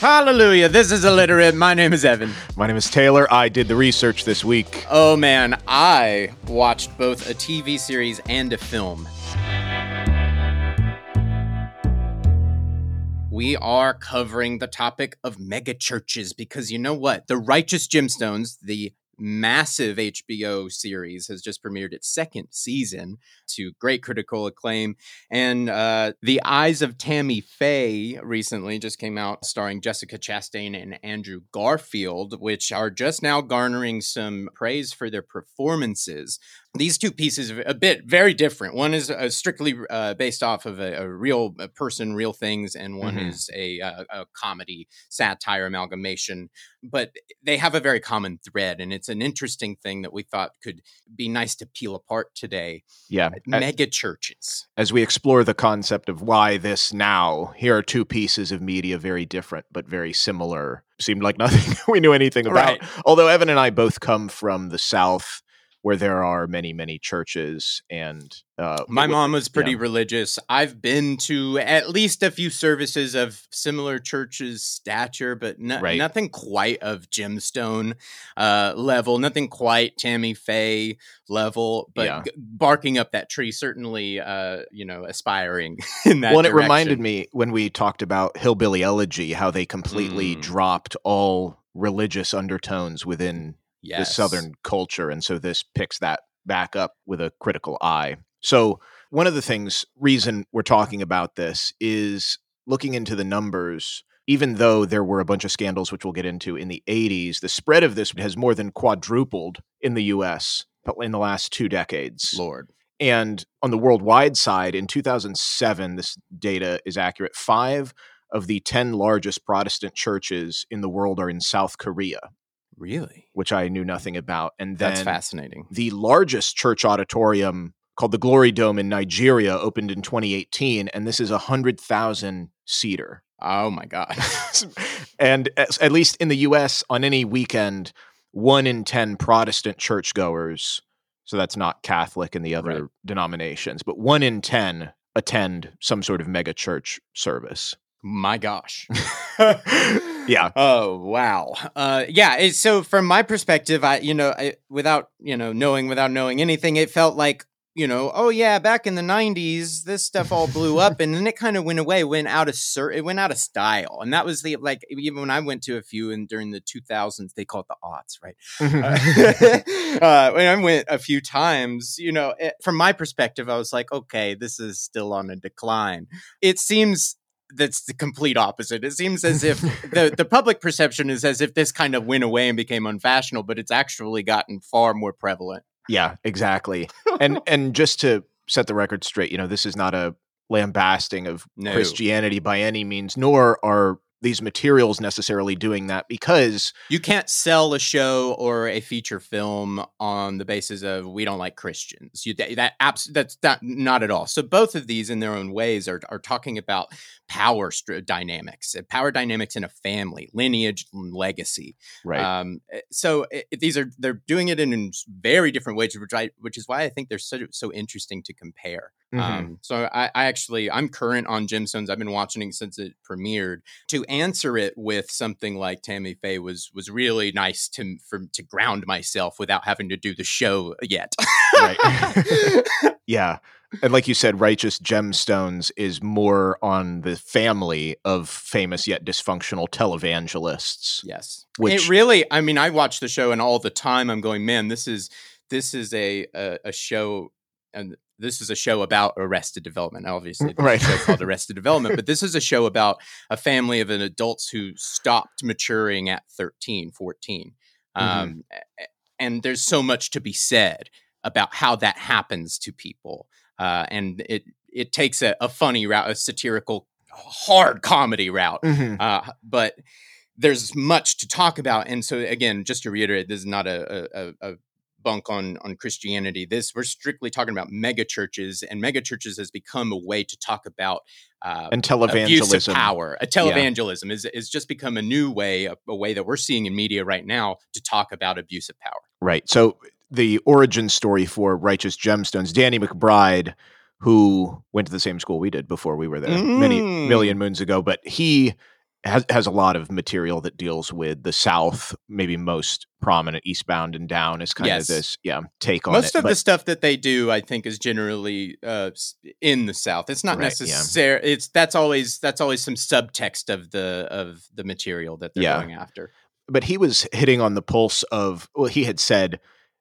Hallelujah. This is illiterate. My name is Evan. My name is Taylor. I did the research this week. Oh man, I watched both a TV series and a film. We are covering the topic of megachurches because you know what? The Righteous Gemstones, the massive HBO series has just premiered its second season to great critical acclaim. And uh, The Eyes of Tammy Faye recently just came out, starring Jessica Chastain and Andrew Garfield, which are just now garnering some praise for their performances these two pieces are a bit very different. One is uh, strictly uh, based off of a, a real a person, real things, and one mm-hmm. is a, a, a, comedy satire amalgamation. But they have a very common thread, and it's an interesting thing that we thought could be nice to peel apart today. Yeah, mega churches. As we explore the concept of why this now, here are two pieces of media very different but very similar. Seemed like nothing we knew anything about. Right. Although Evan and I both come from the South where there are many many churches and uh, my mom was pretty yeah. religious i've been to at least a few services of similar churches stature but no, right. nothing quite of gemstone uh, level nothing quite tammy faye level but yeah. g- barking up that tree certainly uh, you know aspiring in that well it reminded me when we talked about hillbilly elegy how they completely mm. dropped all religious undertones within yes. the Southern culture. And so this picks that back up with a critical eye. So, one of the things, reason we're talking about this is looking into the numbers. Even though there were a bunch of scandals, which we'll get into in the 80s, the spread of this has more than quadrupled in the US in the last two decades. Lord. And on the worldwide side, in 2007, this data is accurate. Five of the 10 largest Protestant churches in the world are in South Korea. Really? Which I knew nothing about. And then That's fascinating. The largest church auditorium called the Glory Dome in Nigeria opened in 2018, and this is a 100,000 seater. Oh my God. and at least in the US, on any weekend, one in 10 Protestant churchgoers, so that's not Catholic and the other right. denominations, but one in 10 attend some sort of mega church service. My gosh. yeah. Oh wow. Uh, yeah. so from my perspective, I you know I, without you know knowing without knowing anything, it felt like you know oh yeah back in the 90s this stuff all blew up and then it kind of went away went out of sir it went out of style and that was the like even when i went to a few and during the 2000s they call it the aughts right mm-hmm. uh, when i went a few times you know it, from my perspective i was like okay this is still on a decline it seems that's the complete opposite. It seems as if the, the public perception is as if this kind of went away and became unfashionable, but it's actually gotten far more prevalent. Yeah, exactly. and and just to set the record straight, you know, this is not a lambasting of no. Christianity by any means, nor are these materials necessarily doing that because you can't sell a show or a feature film on the basis of we don't like Christians. You, that abs- that's not, not at all. So both of these, in their own ways, are are talking about power st- dynamics, uh, power dynamics in a family, lineage, legacy. Right. Um, eh, so it, eh, these are they're doing it in very different ways, which I, which is why I think they're so so interesting to compare. Mm-hmm. Um, so I, I, actually I'm current on Gemstones. I've been watching it since it premiered. To answer it with something like Tammy Faye was was really nice to for to ground myself without having to do the show yet. right. yeah. And like you said, Righteous Gemstones is more on the family of famous yet dysfunctional televangelists. Yes. Which it really I mean, I watch the show and all the time I'm going, man, this is this is a a, a show and this is a show about Arrested Development. Obviously, right. show called Arrested Development, but this is a show about a family of an adults who stopped maturing at 13, 14. Mm-hmm. Um, and there's so much to be said about how that happens to people. Uh, and it it takes a, a, funny route, a satirical, hard comedy route. Mm-hmm. Uh, but there's much to talk about. And so, again, just to reiterate, this is not a, a, a bunk on on Christianity. This we're strictly talking about mega churches, and mega churches has become a way to talk about uh, and televangelism power. A televangelism yeah. is is just become a new way, a, a, way that we're seeing in media right now to talk about abuse of power. Right. So the origin story for Righteous Gemstones, Danny McBride, who went to the same school we did before we were there mm. many million moons ago, but he has has a lot of material that deals with the South, maybe most prominent Eastbound and Down is kind yes. of this, yeah, take on most it. of but, the stuff that they do, I think, is generally uh, in the South. It's not right, necessary. Yeah. It's that's always that's always some subtext of the of the material that they're yeah. going after. But he was hitting on the pulse of well, he had said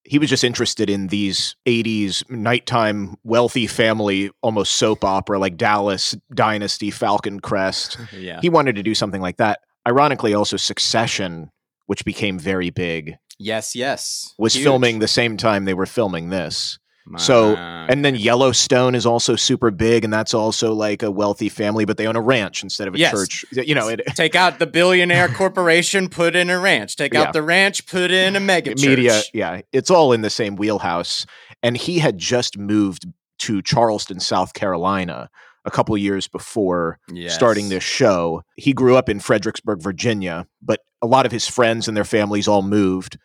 he was just interested in these 80s nighttime wealthy family almost soap opera like Dallas Dynasty Falcon Crest. yeah. He wanted to do something like that. Ironically also Succession which became very big. Yes, yes. Was Huge. filming the same time they were filming this. So, ah, and then Yellowstone is also super big, and that's also like a wealthy family, but they own a ranch instead of a yes. church. You know, it, take out the billionaire corporation, put in a ranch. Take yeah. out the ranch, put in a mega church. Media, yeah, it's all in the same wheelhouse. And he had just moved to Charleston, South Carolina, a couple years before yes. starting this show. He grew up in Fredericksburg, Virginia, but a lot of his friends and their families all moved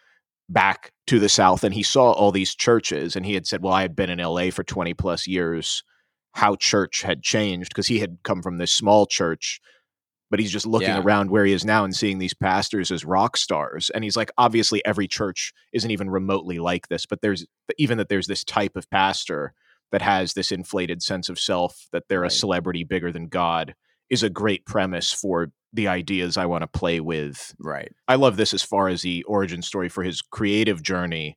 back to the South and he saw all these churches and he had said, Well, I had been in LA for 20 plus years, how church had changed because he had come from this small church, but he's just looking yeah. around where he is now and seeing these pastors as rock stars. And he's like, obviously, every church isn't even remotely like this, but there's even that there's this type of pastor that has this inflated sense of self that they're right. a celebrity bigger than God is a great premise for the ideas I want to play with. Right. I love this as far as the origin story for his creative journey.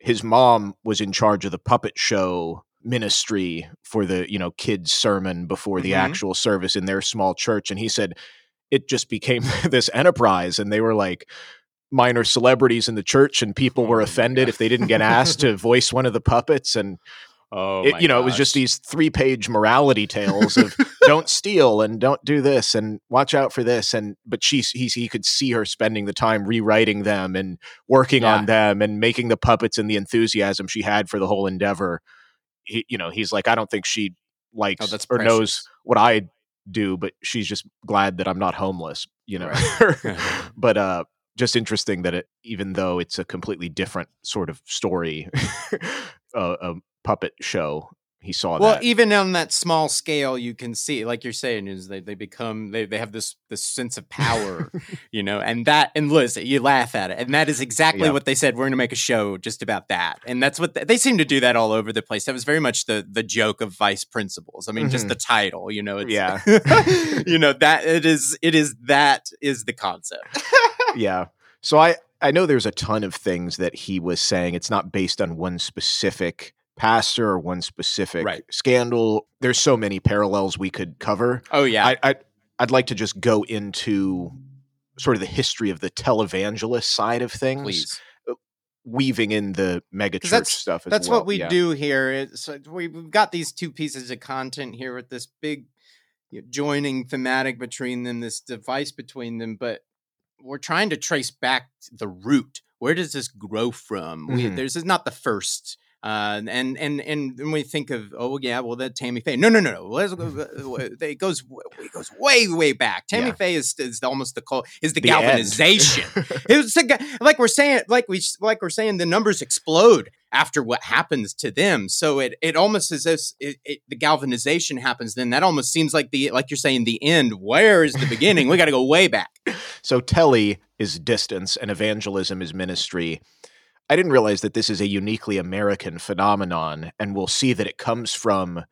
His mom was in charge of the puppet show ministry for the, you know, kids sermon before the mm-hmm. actual service in their small church and he said it just became this enterprise and they were like minor celebrities in the church and people were oh, offended if they didn't get asked to voice one of the puppets and Oh, it, you know, gosh. it was just these three page morality tales of don't steal and don't do this and watch out for this. And but she he, he could see her spending the time rewriting them and working yeah. on them and making the puppets and the enthusiasm she had for the whole endeavor. He, you know, he's like, I don't think she likes oh, or knows what I do, but she's just glad that I'm not homeless. You know, right. but uh, just interesting that it, even though it's a completely different sort of story, uh, um, puppet show he saw that. well, that. even on that small scale, you can see, like you're saying, is they, they become they, they have this this sense of power, you know, and that and Liz, you laugh at it, and that is exactly what they said. We're going to make a show just about that, and that's what they, they, seem to do that all over the place. That was very much the the joke of Vice Principals. I mean, mm-hmm. just the title, you know, yeah, you know that it is it is that is the concept. yeah. So I I know there's a ton of things that he was saying. It's not based on one specific pastor or one specific right. scandal. There's so many parallels we could cover. Oh yeah, I, I I'd like to just go into sort of the history of the televangelist side of things. Please. Uh, weaving in the megachurch stuff That's well. what we yeah. do here. So we've got these two pieces of content here with this big joining thematic between them, this device between them, but we're trying to trace back the root. Where does this grow from? Mm-hmm. We, there's not the first uh, and and and when we think of oh yeah, well that Tammy Faye. No, no, no, no. it goes it goes way way back. Tammy yeah. Faye is, is almost the call is the, the galvanization. it was like we're saying like we like we're saying the numbers explode after what happens to them. So it it almost as if it, it, the galvanization happens. Then that almost seems like the like you're saying the end. Where is the beginning? we got to go way back. So Telly is distance and evangelism is ministry. I didn't realize that this is a uniquely American phenomenon, and we'll see that it comes from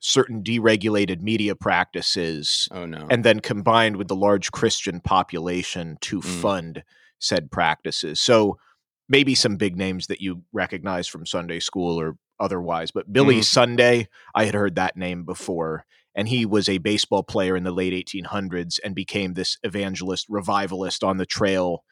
certain deregulated media practices. Oh, no. And then combined with the large Christian population to mm. fund said practices. So maybe some big names that you recognize from Sunday school or otherwise, but Billy mm. Sunday, I had heard that name before. And he was a baseball player in the late 1800s and became this evangelist, revivalist on the trail.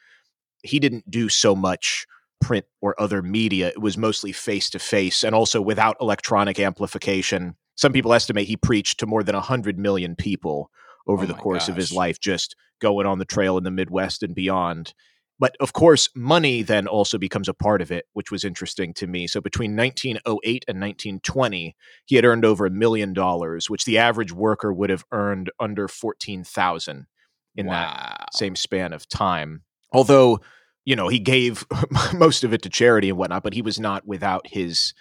He didn't do so much print or other media. It was mostly face to face and also without electronic amplification. Some people estimate he preached to more than 100 million people over oh the course gosh. of his life, just going on the trail in the Midwest and beyond. But of course, money then also becomes a part of it, which was interesting to me. So between 1908 and 1920, he had earned over a million dollars, which the average worker would have earned under 14,000 in wow. that same span of time. Although you know, he gave most of it to charity and whatnot, but he was not without his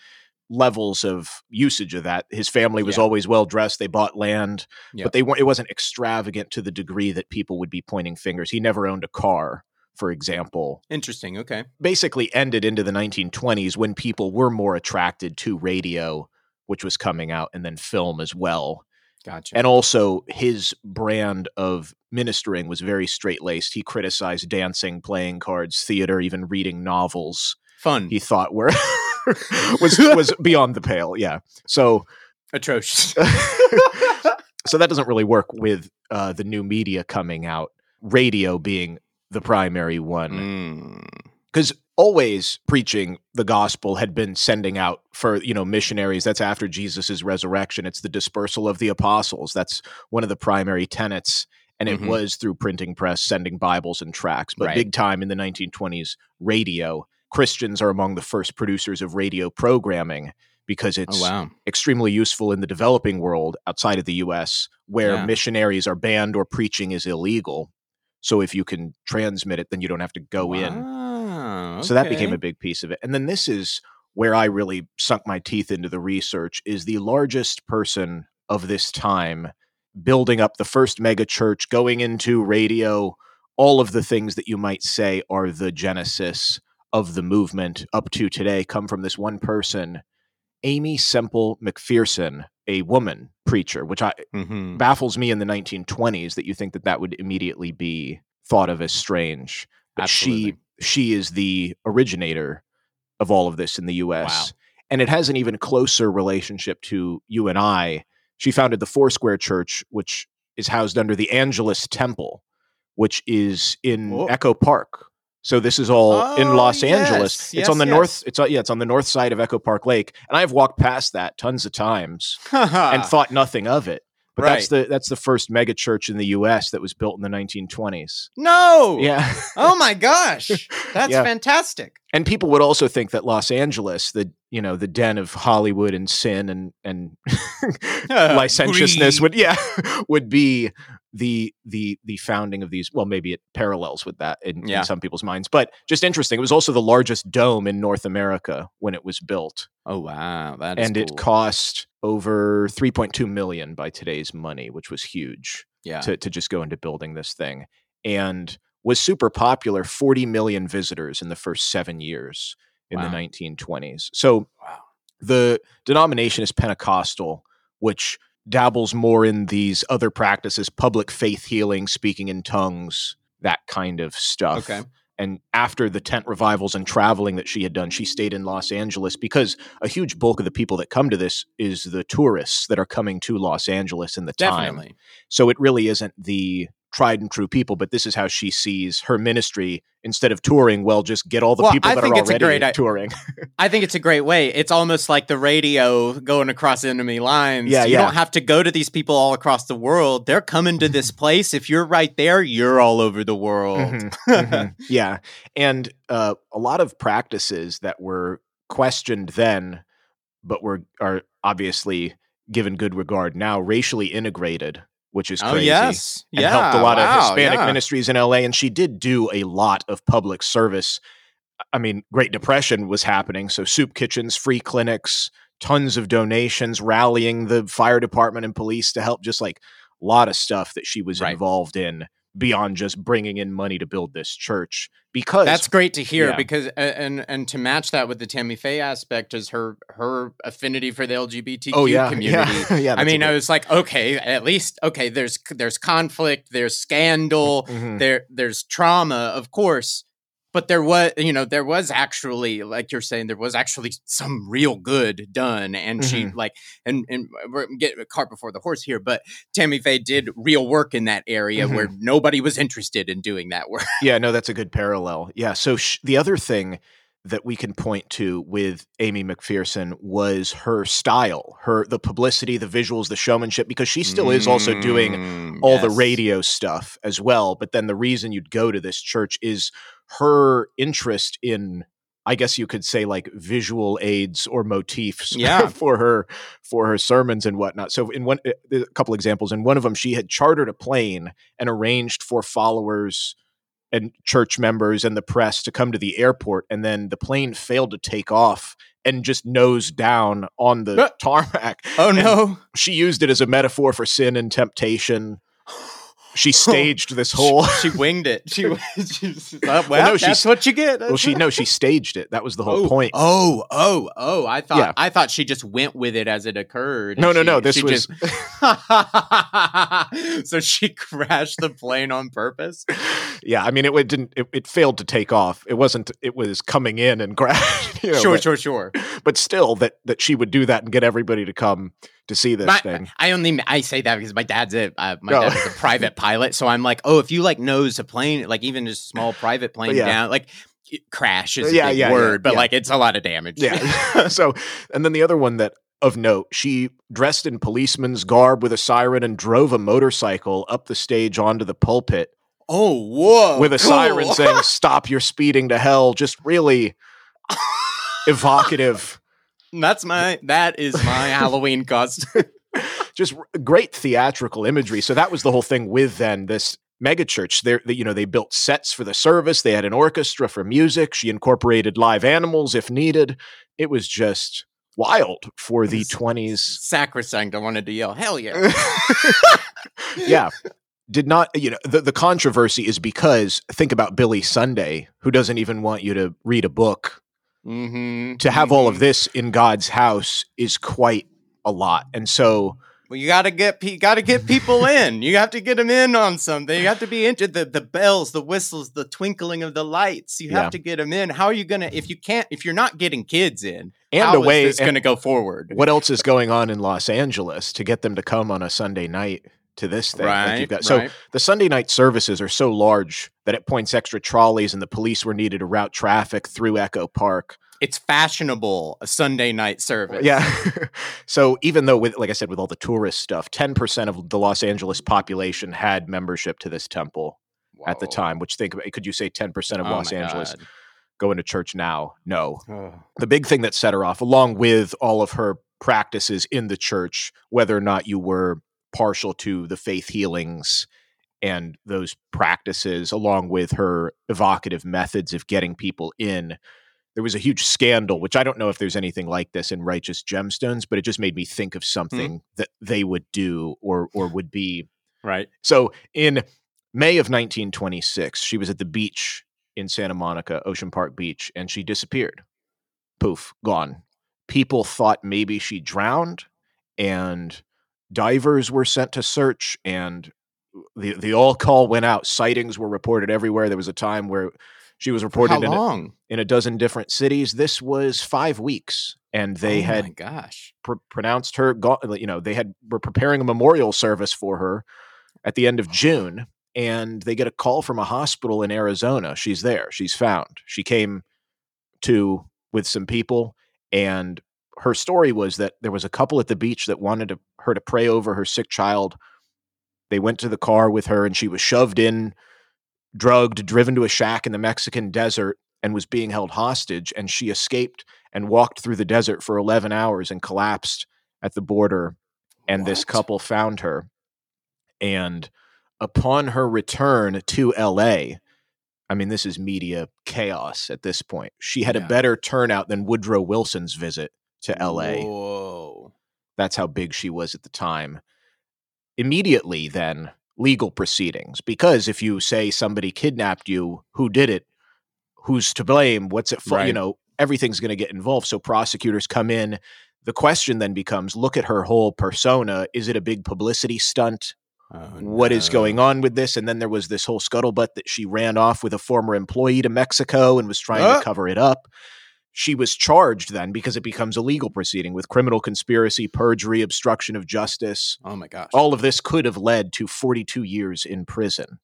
levels of usage of that. His family was yeah. always well dressed. They bought land, yep. but they weren't. It wasn't extravagant to the degree that people would be pointing fingers. He never owned a car, for example. Interesting. Okay. Basically, ended into the 1920s when people were more attracted to radio, which was coming out, and then film as well. Gotcha. And also, his brand of ministering was very straight laced. He criticized dancing, playing cards, theater, even reading novels. Fun. He thought were was was beyond the pale. Yeah. So atrocious. so that doesn't really work with uh, the new media coming out. Radio being the primary one. Because mm. always preaching the gospel had been sending out for you know missionaries. That's after Jesus's resurrection. It's the dispersal of the apostles. That's one of the primary tenets. And it mm-hmm. was through printing press sending Bibles and tracts. But right. big time in the 1920s, radio Christians are among the first producers of radio programming because oh, it's oh, wow. extremely useful in the developing world outside of the US where yeah. missionaries are banned or preaching is illegal. So if you can transmit it, then you don't have to go wow. in. Okay. So that became a big piece of it. And then this is where I really sunk my teeth into the research is the largest person of this time building up the first mega church, going into radio, all of the things that you might say are the genesis of the movement up to today come from this one person, Aimee Semple McPherson, a woman preacher, which I mm-hmm. baffles me in the 1920s that you think that that would immediately be thought of as strange. But Absolutely. she she is the originator of all of this in the U.S. Wow. And it has an even closer relationship to you and I. She founded the Foursquare Church, which is housed under the Angelus Temple, which is in Whoa. Echo Park, so this is all oh, in Los yes, Angeles. It's yes, on the yes. north. It's uh, yeah, it's on the north side of Echo Park Lake, and I've walked past that tons of times and thought nothing of it. But right. that's the that's the first mega church in the U.S. that was built in the 1920s. No, yeah. oh my gosh, that's yeah. fantastic. And people would also think that Los Angeles, the you know the den of Hollywood and sin and and licentiousness, would yeah would be the the the founding of these well maybe it parallels with that in, yeah. in, some people's minds but just interesting it was also the largest dome in north america when it was built oh wow that and cool. it cost over 3.2 million by today's money which was huge yeah to, to just go into building this thing and was super popular 40 million visitors in the first seven years in wow. the 1920s so wow. the denomination is pentecostal which dabbles more in these other practices, public faith healing, speaking in tongues, that kind of stuff. Okay. And after the tent revivals and traveling that she had done, she stayed in Los Angeles because a huge bulk of the people that come to this is the tourists that are coming to Los Angeles in the time. Definitely. So it really isn't the tried and true people, but this is how she sees her ministry. Instead of touring, well, just get all the well, people that are already great, touring. I think it's a great way. It's almost like the radio going across enemy lines. Yeah, you yeah. don't have to go to these people all across the world. They're coming to this place. If you're right there, you're all over the world. Mm-hmm, mm-hmm. Yeah, and uh, a lot of practices that were questioned then, but were are obviously given good regard now, racially integrated which is oh, crazy. Oh, yes. And yeah. helped a lot wow, of Hispanic yeah. ministries in LA. And she did do a lot of public service. I mean, Great Depression was happening. So, soup kitchens, free clinics, tons of donations, rallying the fire department and police to help, just like a lot of stuff that she was right. involved in beyond just bringing in money to build this church because that's great to hear yeah. because and and to match that with the Tammy Faye aspect is her her affinity for the LGBTQ oh, yeah. community. Yeah, yeah I mean, I was like, okay, at least okay, there's there's conflict, there's scandal, mm-hmm. there there's trauma, of course, but there was you know there was actually like you're saying there was actually some real good done and mm-hmm. she like and and we're getting a cart before the horse here but tammy faye did real work in that area mm-hmm. where nobody was interested in doing that work yeah no that's a good parallel yeah so sh- the other thing that we can point to with Aimee McPherson was her style, her the publicity, the visuals, the showmanship, because she still is also doing mm, all yes. the radio stuff as well. But then the reason you'd go to this church is her interest in I guess you could say like visual aids or motifs yeah. for her for her sermons and whatnot. So in one eh, a couple examples, in one of them she had chartered a plane and arranged for followers and church members and the press to come to the airport and then the plane failed to take off and just nose down on the tarmac. Oh no. She used it as a metaphor for sin and temptation she staged this whole. she winged it. She, she well, well, no, that's what you get. well, she no, she staged it. That was the whole oh, point. Oh, oh, oh! I thought yeah. I thought she just went with it as it occurred. No, no, she, no. This was just... so she crashed the plane on purpose. Yeah, I mean, it, it didn't. It, it, failed to take off. It wasn't. It was coming in and crashed. You know, sure, but, sure, sure. But still, that that she would do that and get everybody to come to see this my, thing. I only I say that because my dad's a uh, my oh. dad a private pilot, so I'm like, oh, if you like nose a plane, like even just small private plane yeah. down, like crash is yeah, a yeah, word, yeah, but like it's a lot of damage. Yeah. so, and then the other one that of note, she dressed in policeman's garb with a siren and drove a motorcycle up the stage onto the pulpit. Oh, whoa! With a cool. siren saying, "Stop! You're speeding to hell." Just really evocative that's my that is my Halloween costume. Just great theatrical imagery. So that was the whole thing with then this megachurch. They, you know, they built sets for the service. They had an orchestra for music. She incorporated live animals if needed. It was just wild for the twenties. Sacrosanct! I wanted to yell, "Hell yeah!" yeah. Did not, you know, the, the controversy is because think about Billy Sunday, who doesn't even want you to read a book Mm-hmm. To have mm-hmm. all of this in God's house is quite a lot, and so well, you got to get you got to get people in. You have to get them in on something. You have to be into the the bells, the whistles, the twinkling of the lights. You have yeah. to get them in. How are you gonna if you can't if you're not getting kids in? And how way, is this going to go forward? What else is going on in Los Angeles to get them to come on a Sunday night? To this thing. Right, like got, so the Sunday night services are so large that it points extra trolleys and the police were needed to route traffic through Echo Park. It's fashionable a Sunday night service. Yeah. so even though with like I said with all the tourist stuff, 10% of the Los Angeles population had membership to this temple Whoa. at the time, which think could you say 10% of oh Los Angeles God. going to church now? No. The big thing that set her off along with all of her practices in the church, whether or not you were partial to the faith healings and those practices, along with her evocative methods of getting people in. There was a huge scandal, which I don't know if there's anything like this in Righteous Gemstones, but it just made me think of hmm. something mm. that they would do or or would be. Right. So in May of 1926, she was at the beach in Santa Monica, Ocean Park Beach, and she disappeared. Poof, gone. People thought maybe she drowned, and divers were sent to search and the the all call went out. Sightings were reported everywhere. There was a time where she was reported in a, in a dozen different cities. This was 5 weeks and they oh had gosh. pr- pronounced her you know they had were preparing a memorial service for her at the end of June and they get a call from a hospital in Arizona. She's there. She's found. She came to with some people and her story was that there was a couple at the beach that wanted to, her to pray over her sick child. They went to the car with her and she was shoved in, drugged, driven to a shack in the Mexican desert and was being held hostage. And she escaped and walked through the desert for 11 hours and collapsed at the border. And what? this couple found her. And upon her return to LA, I mean, this is media chaos at this point. She had yeah. a better turnout than Woodrow Wilson's visit to LA. Whoa. That's how big she was at the time. Immediately, then, legal proceedings. Because if you say somebody kidnapped you, who did it? Who's to blame? What's it for? Right. You know, everything's going to get involved. So prosecutors come in. The question then becomes look at her whole persona. Is it a big publicity stunt? Oh, what no. is going on with this? And then there was this whole scuttlebutt that she ran off with a former employee to Mexico and was trying uh. to cover it up she was charged then because it becomes a legal proceeding with criminal conspiracy, perjury, obstruction of justice. Oh my gosh. All of this could have led to 42 years in prison.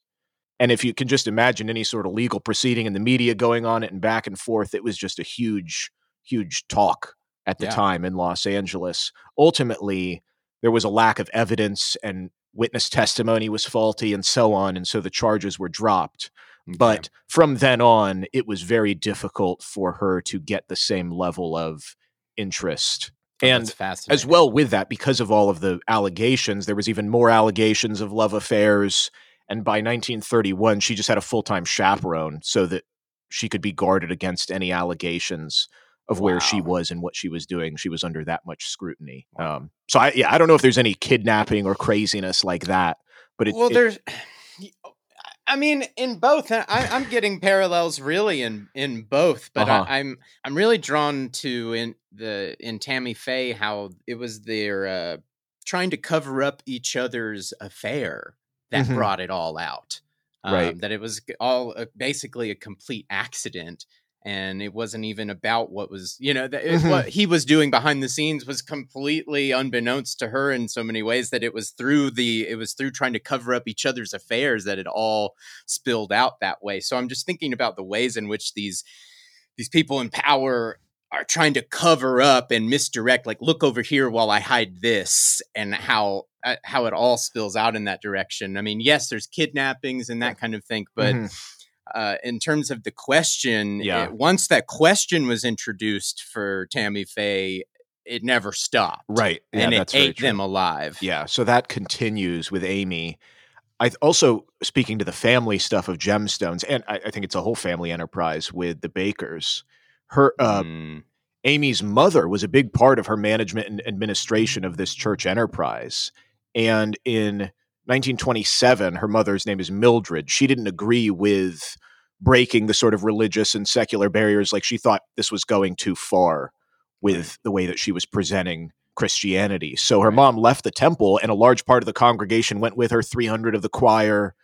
And if you can just imagine any sort of legal proceeding and the media going on it and back and forth, it was just a huge, huge talk at the yeah. time in Los Angeles. Ultimately, there was a lack of evidence and witness testimony was faulty and so on. And so the charges were dropped. But from then on, it was very difficult for her to get the same level of interest. Oh, and as well with that, because of all of the allegations, there was even more allegations of love affairs And by 1931, she just had a full time chaperone so that she could be guarded against any allegations of wow. where she was and what she was doing. She was under that much scrutiny. Wow. Um, so I, yeah, I don't know if there's any kidnapping or craziness like that, but it, well, it, there's. I mean, in both, I, am getting parallels really in in both, but uh-huh. I, am I'm, I'm really drawn to in the in Tammy Faye how it was their uh, trying to cover up each other's affair that mm-hmm. brought it all out. Um, right. That it was all uh, basically a complete accident and it wasn't even about what was you know that mm-hmm. what he was doing behind the scenes was completely unbeknownst to her in so many ways that it was through the it was through trying to cover up each other's affairs that it all spilled out that way. So i'm just thinking about the ways in which these these people in power are trying to cover up and misdirect like look over here while i hide this and how uh, how it all spills out in that direction. I mean yes there's kidnappings and that kind of thing but mm-hmm uh, in terms of the question, yeah. It, once that question was introduced for Tammy Faye, it never stopped. Right. Yeah, and it ate them alive. Yeah. So that continues with Aimee. I also speaking to the family stuff of gemstones, and I, I think it's a whole family enterprise with the Bakkers. Her uh, mm. Aimee's mother was a big part of her management and administration of this church enterprise. And in 1927, her mother's name is Mildred. She didn't agree with breaking the sort of religious and secular barriers. Like she thought this was going too far with the way that she was presenting Christianity. So her mom left the temple, and a large part of the congregation went with her. 300 of the choir,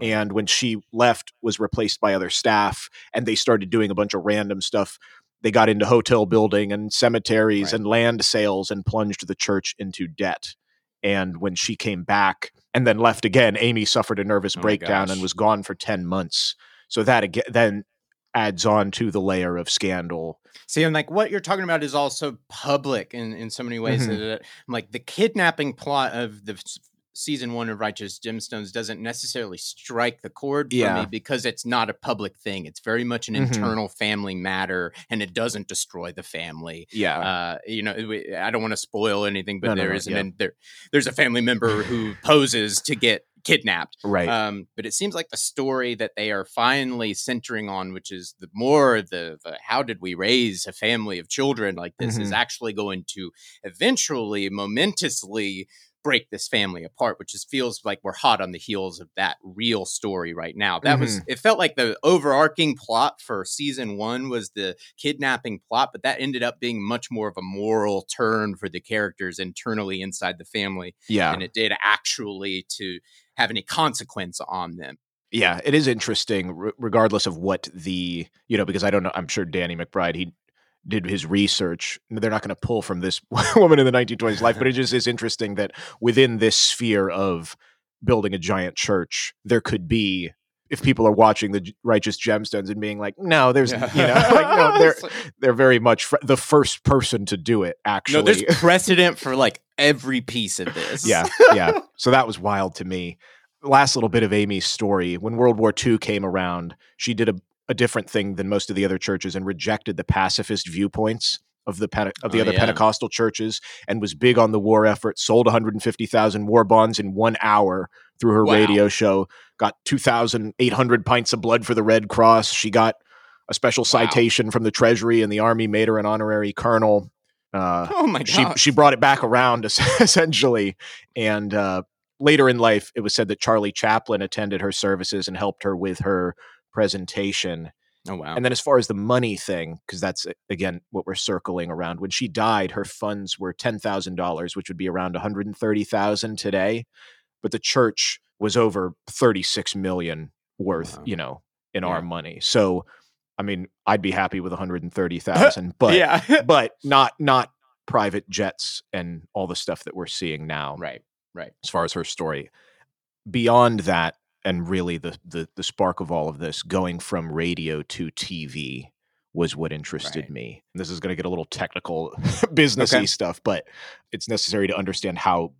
and when she left, was replaced by other staff, and they started doing a bunch of random stuff. They got into hotel building and cemeteries right. and land sales, and plunged the church into debt. And when she came back and then left again, Aimee suffered a nervous oh breakdown and was gone for 10 months. So that again, then adds on to the layer of scandal. See, I'm like, what you're talking about is also public in, in so many ways. Mm-hmm. That, I'm like, the kidnapping plot of the season one of Righteous Gemstones doesn't necessarily strike the chord for yeah. me because it's not a public thing. It's very much an mm-hmm. internal family matter, and it doesn't destroy the family. Yeah, uh, you know, I don't want to spoil anything, but no, there no, no, is yeah. there there's a family member who poses to get kidnapped. Right. Um, but it seems like the story that they are finally centering on, which is the more the, the how did we raise a family of children like this, mm-hmm. is actually going to eventually momentously break this family apart, which just feels like we're hot on the heels of that real story right now. That mm-hmm. was it felt like the overarching plot for season one was the kidnapping plot, but that ended up being much more of a moral turn for the characters internally inside the family. Yeah. And it did actually to have any consequence on them. Yeah, it is interesting, regardless of what the you know, because I don't know. I'm sure Danny McBride he did his research. They're not going to pull from this woman in the 1920s life, but it just is interesting that within this sphere of building a giant church, there could be if people are watching the righteous gemstones and being like, no, there's, yeah. you know, like, no, they're they're very much fr- the first person to do it. Actually, no, there's precedent for like every piece of this. yeah, yeah. So that was wild to me. Last little bit of Aimee's story: when World War II came around, she did a, a different thing than most of the other churches and rejected the pacifist viewpoints of the Pente- of the oh, other yeah. Pentecostal churches and was big on the war effort. Sold 150,000 war bonds in one hour through her wow. radio show. Got 2,800 pints of blood for the Red Cross. She got a special citation from the Treasury, and the Army made her an honorary colonel. Uh, oh my god! She she brought it back around essentially, and uh, later in life, it was said that Charlie Chaplin attended her services and helped her with her presentation. Oh wow. And then as far as the money thing, because that's again what we're circling around. When she died, her funds were ten thousand dollars, which would be around one hundred and thirty thousand today. But the church was over thirty six million worth, wow. you know, in yeah. our money. So I mean, I'd be happy with one hundred and thirty thousand, but yeah. but not not private jets and all the stuff that we're seeing now. Right. Right. As far as her story. Beyond that, and really the, the the spark of all of this going from radio to TV was what interested right. me. And this is going to get a little technical businessy okay. stuff, but it's necessary to understand how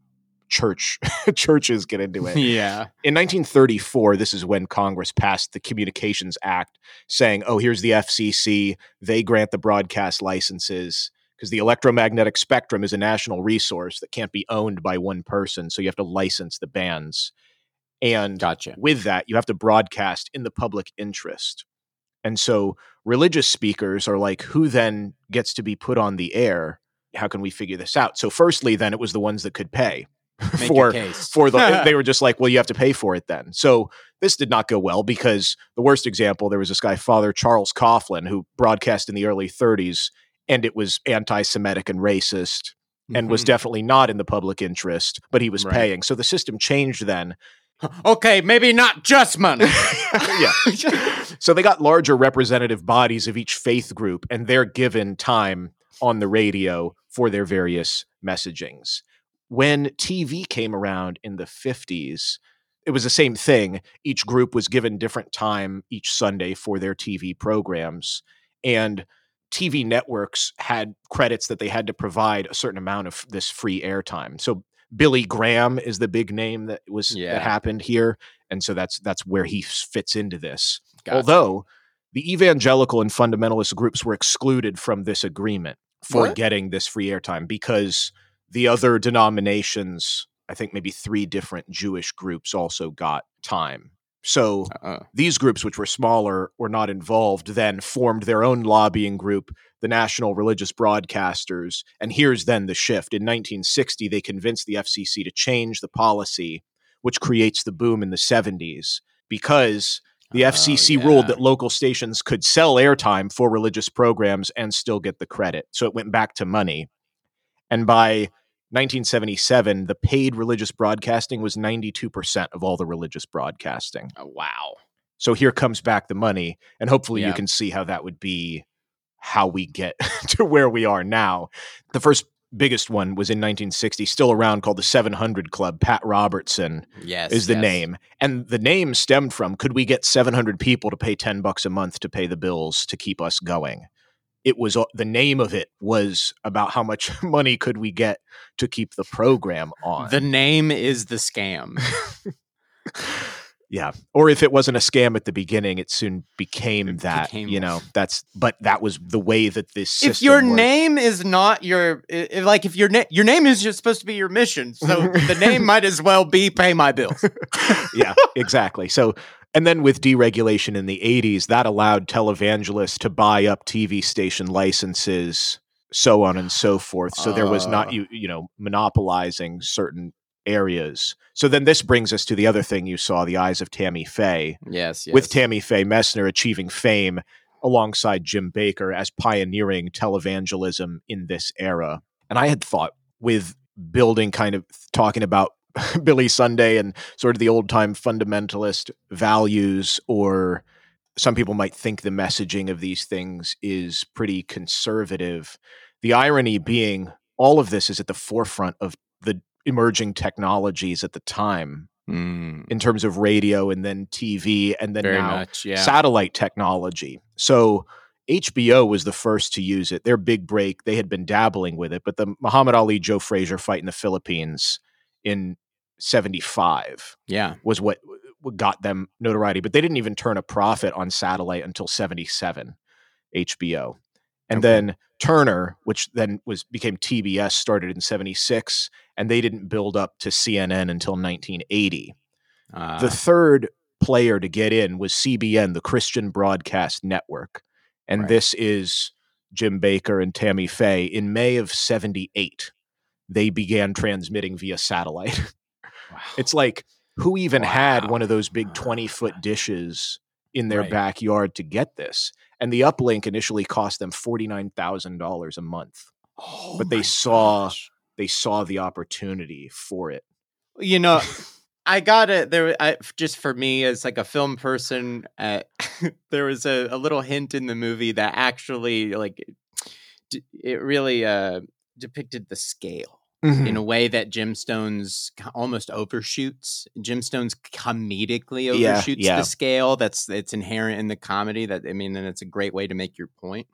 church churches get into it. Yeah. In 1934, this is when Congress passed the Communications Act saying, "Oh, here's the FCC, they grant the broadcast licenses." Because the electromagnetic spectrum is a national resource that can't be owned by one person, so you have to license the bands And gotcha. with that, you have to broadcast in the public interest. And so religious speakers are like, who then gets to be put on the air? How can we figure this out? So, firstly, then it was the ones that could pay for for the. they were just like, well, you have to pay for it then. So this did not go well because the worst example there was this guy, Father Charles Coughlin, who broadcast in the early 30s, and it was anti-Semitic and racist. And mm-hmm. was definitely not in the public interest, but he was right. paying. So the system changed then okay, maybe not just money. yeah. so they got larger representative bodies of each faith group, and they're given time on the radio for their various messagings. When TV came around in the 50s, it was the same thing. Each group was given different time each Sunday for their TV programs. And TV networks had credits that they had to provide a certain amount of this free airtime. So Billy Graham is the big name that was yeah. that happened here, and so that's that's where he fits into this. Gotcha. Although the evangelical and fundamentalist groups were excluded from this agreement for what? getting this free airtime because the other denominations, I think maybe three different Jewish groups, also got time. So uh-uh. these groups, which were smaller or not involved, then formed their own lobbying group, the National Religious Broadcasters. And here's then the shift. In 1960, they convinced the FCC to change the policy, which creates the boom in the 70s, because the oh, FCC yeah. ruled that local stations could sell airtime for religious programs and still get the credit. So it went back to money. And by 1977, the paid religious broadcasting was 92% of all the religious broadcasting. Oh, wow. So here comes back the money. And hopefully yeah. you can see how that would be how we get to where we are now. The first biggest one was in 1960, still around, called the 700 Club. Pat Robertson yes, is the yes. name. And the name stemmed from could we get 700 people to pay 10 bucks a month to pay the bills to keep us going? It was uh, the name of it was about how much money could we get to keep the program on. The name is the scam. yeah, or if it wasn't a scam at the beginning, it soon became it that. Became you know, that's but that was the way that this. If your worked. name is not your, if, like if your name, your name is just supposed to be your mission, so the name might as well be "Pay My Bills." yeah, exactly. So and then with deregulation in the 80s, that allowed televangelists to buy up TV station licenses, so on and so forth. So there was not uh. you you know monopolizing certain areas. So then this brings us to the other thing you saw, the eyes of Tammy Faye. Yes, yes. With Tammy Faye Messner achieving fame alongside Jim Bakker as pioneering televangelism in this era. And I had thought with building kind of talking about Billy Sunday and sort of the old time fundamentalist values, or some people might think the messaging of these things is pretty conservative. The irony being, all of this is at the forefront of the emerging technologies at the time. Mm. In terms of radio and then TV and then Very now much, yeah. satellite technology. So HBO was the first to use it. Their big break, they had been dabbling with it, but the Muhammad Ali Joe Frazier fight in the Philippines in 75 yeah. was what, what got them notoriety but they didn't even turn a profit on satellite until 77 hbo and okay. then turner which then was became tbs started in 76 and they didn't build up to cnn until 1980 uh, the third player to get in was cbn the christian broadcast network and right. this is jim bakker and tammy faye in may of 78 they began transmitting via satellite Wow. It's like who even wow. had one of those big 20 foot dishes in their right. backyard to get this? And the uplink initially cost them $49,000 a month. Oh but they saw gosh. they saw the opportunity for it. You know, I got it there. I, just for me as like a film person, uh, there was a, a, little hint in the movie that actually like it really uh, depicted the scale Mm-hmm. in a way that Gemstones almost overshoots. Gemstones comedically overshoots yeah, yeah. the scale. That's it's inherent in the comedy. That I mean, and it's a great way to make your point.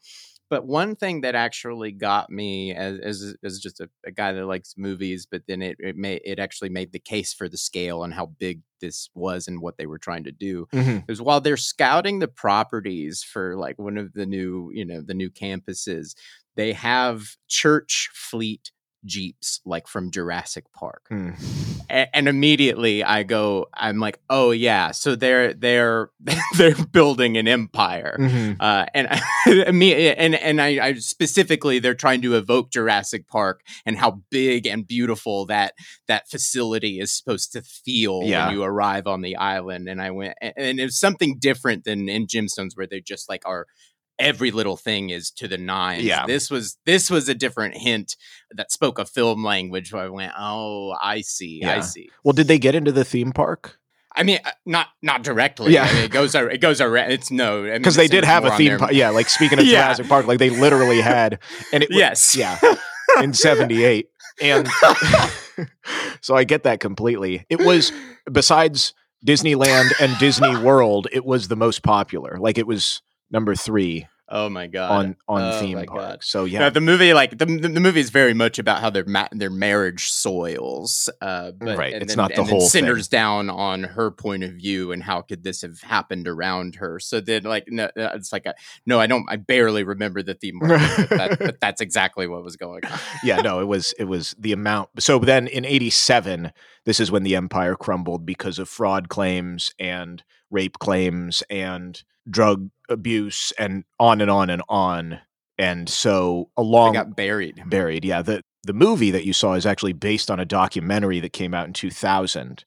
But one thing that actually got me as as, as just a, a, guy that likes movies, but then it it made it actually made the case for the scale and how big this was and what they were trying to do. Mm-hmm. Is while they're scouting the properties for like one of the new you know the new campuses, they have church fleet jeeps like from Jurassic Park. Mm. And, and, immediately I go, I'm like, oh yeah, so they're they're they're building an empire, mm-hmm. uh, and and and I, I, specifically they're trying to evoke Jurassic Park and how big and beautiful that that facility is supposed to feel yeah. when you arrive on the island. And I went, and it was something different than in Gemstones where they just like are every little thing is to the nines. Yeah. This was this was a different hint that spoke a film language where I went, "Oh, I see. Yeah. I see." Well, did they get into the theme park? I mean, uh, not not directly. Yeah. I mean, it goes it goes around. It's no because I mean, they did have a theme. park. yeah, like speaking of yeah. Jurassic Park, like they literally had, and it yes, yeah, in '78, and so I get that completely. It was besides Disneyland and Disney World, it was the most popular. Like it was number three Oh my god! On on oh theme park. God. So yeah, no, the movie like the, the movie is very much about how their ma- their marriage soils. Uh, but, right. And it's then, not the whole centers thing. down on her point of view and how could this have happened around her. So then like no, uh, it's like a, no, I don't. I barely remember the theme park, but, that, but that's exactly what was going on. yeah, no, it was it was the amount. So then in '87, this is when the empire crumbled because of fraud claims and rape claims and drug abuse and on and on and on. And so along they got buried. Hmm. Buried, yeah. The the movie that you saw is actually based on a documentary that came out in 2000.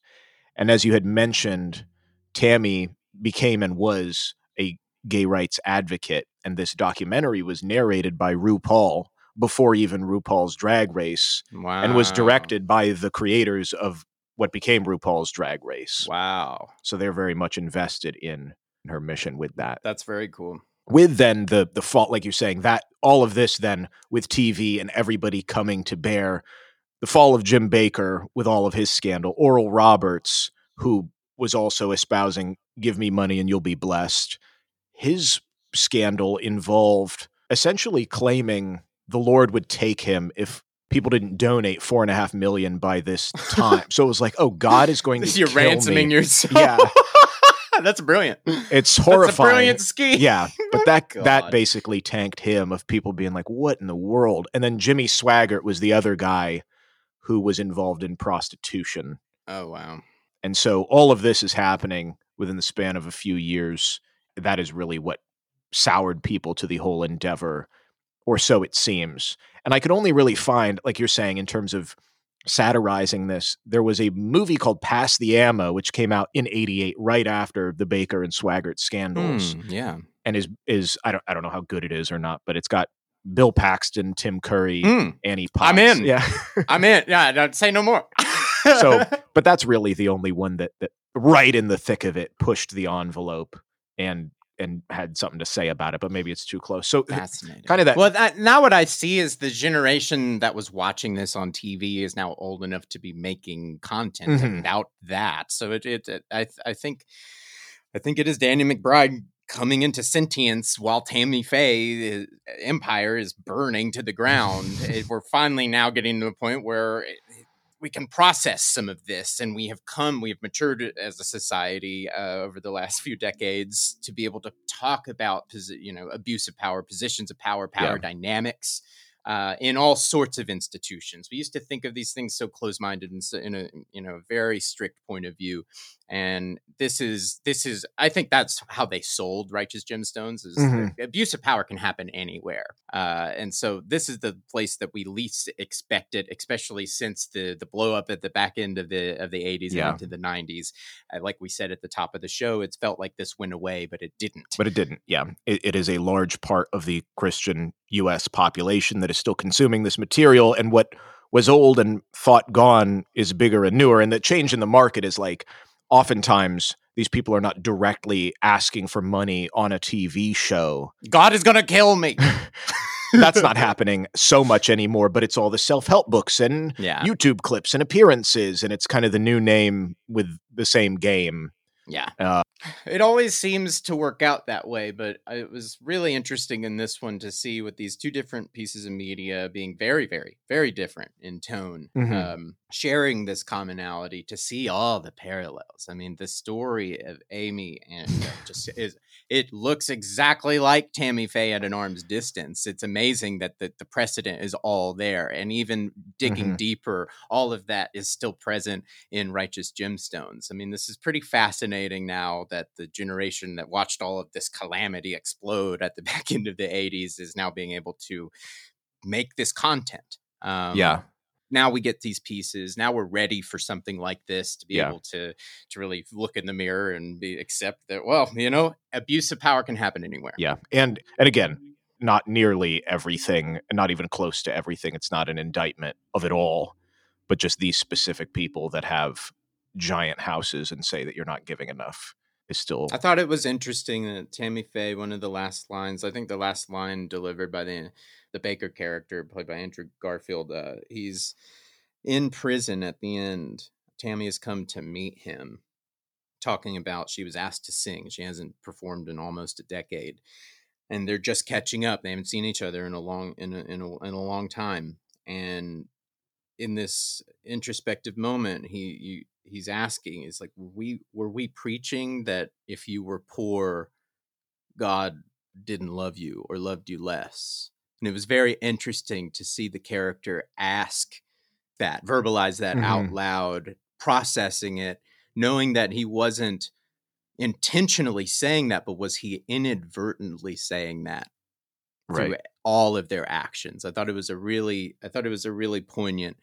And as you had mentioned, Tammy became and was a gay rights advocate and this documentary was narrated by RuPaul before even RuPaul's Drag Race wow. and was directed by the creators of what became RuPaul's Drag Race. Wow. So they're very much invested in her mission with that. That's very cool. With then the the fault, like you're saying, that all of this then with TV and everybody coming to bear, the fall of Jim Bakker with all of his scandal, Oral Roberts, who was also espousing "Give me money and you'll be blessed." His scandal involved essentially claiming the Lord would take him if people didn't donate four and a half million by this time. so it was like, oh, God is going to you're ransoming me. yourself. Yeah, that's brilliant. it's That's a horrifying. brilliant scheme. Yeah, but that that basically tanked him of people being like, "What in the world?" And then Jimmy Swaggart was the other guy who was involved in prostitution, Oh wow. and so all of this is happening within the span of a few years. That is really what soured people to the whole endeavor, or so it seems. And I could only really find, like you're saying, in terms of satirizing this, there was a movie called Pass the Ammo, which came out in '88, right after the Bakker and Swaggart scandals Hmm, yeah. and is is I don't I don't know how good it is or not, but it's got Bill Paxton, Tim Curry, Mm, Annie Potts. I'm in. Yeah. I'm in. Yeah. Don't say no more. so, but that's really the only one that that right in the thick of it pushed the envelope and and had something to say about it, but maybe it's too close. So fascinating. kind of that Well, that, now what I see is the generation that was watching this on TV is now old enough to be making content Mhm. about that. So it, it, it I, I think, I think it is Danny McBride coming into sentience while Tammy Faye uh, Empire is burning to the ground. it, we're finally now getting to a point where it, we can process some of this, and we have come, we have matured as a society uh, over the last few decades to be able to talk about, you know, abuse of power, positions of power, power Yeah. dynamics. Uh, in all sorts of institutions, we used to think of these things so close-minded and so in a you know very strict point of view, and this is this is I think that's how they sold righteous gemstones. Is Mhm. abuse of power can happen anywhere, uh, and so this is the place that we least expect it, especially since the the blow up at the back end of the of the 80s Yeah. and into the 90s. Uh, like we said at the top of the show, it's felt like this went away, but it didn't. but it didn't. Yeah, it, it is a large part of the Christian U.S. population that is still consuming this material, and what was old and thought gone is bigger and newer. And the change in the market is like oftentimes these people are not directly asking for money on a TV show. God is gonna kill me. That's not happening so much anymore, but it's all the self help books and Yeah, YouTube clips and appearances, and it's kind of the new name with the same game. Yeah. Uh, it always seems to work out that way, but it was really interesting in this one to see with these two different pieces of media being very, very, very different in tone. Mhm. Um, sharing this commonality to see all the parallels. I mean, the story of Aimee and uh, just is it looks exactly like Tammy Faye at an arm's distance. It's amazing that the, the precedent is all there. And even digging mm-hmm. deeper, all of that is still present in Righteous Gemstones. I mean, this is pretty fascinating now that the generation that watched all of this calamity explode at the back end of the 80s is now being able to make this content. Um, yeah now we get these pieces now we're ready for something like this to be yeah. able to to really look in the mirror and be accept that well you know abuse of power can happen anywhere yeah and and again not nearly everything not even close to everything it's not an indictment of it all but just these specific people that have giant houses and say that you're not giving enough is still I thought it was interesting that Tammy Faye one of the last lines I think the last line delivered by the the Bakker character played by Andrew Garfield, uh, he's in prison at the end. Tammy has come to meet him, talking about she was asked to sing. She hasn't performed in almost a decade, and they're just catching up. They haven't seen each other in a long in a, in a, in a long time, and in this introspective moment, he you, he's asking, "Is like we were we preaching that if you were poor, God didn't love you or loved you less?" And it was very interesting to see the character ask that verbalize that mm-hmm. out loud processing it knowing that he wasn't intentionally saying that but was he inadvertently saying that right. through all of their actions i thought it was a really i thought it was a really poignant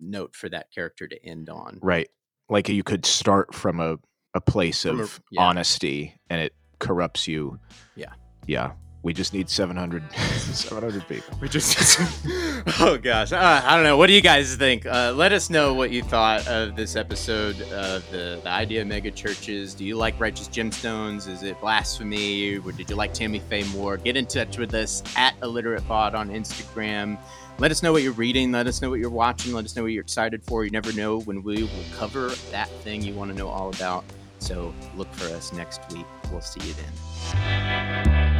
note for that character to end on right like you could start from a, a place of a, yeah. honesty and it corrupts you yeah yeah we just need 700, 700 people. We just, oh gosh, uh, I don't know. What do you guys think? Uh, let us know what you thought of this episode of the, the idea of mega churches. Do you like Righteous Gemstones? Is it blasphemy? Or did you like Tammy Faye more? Get in touch with us at IlliteratePod on Instagram. Let us know what you're reading. Let us know what you're watching. Let us know what you're excited for. You never know when we will cover that thing you want to know all about. So look for us next week. We'll see you then.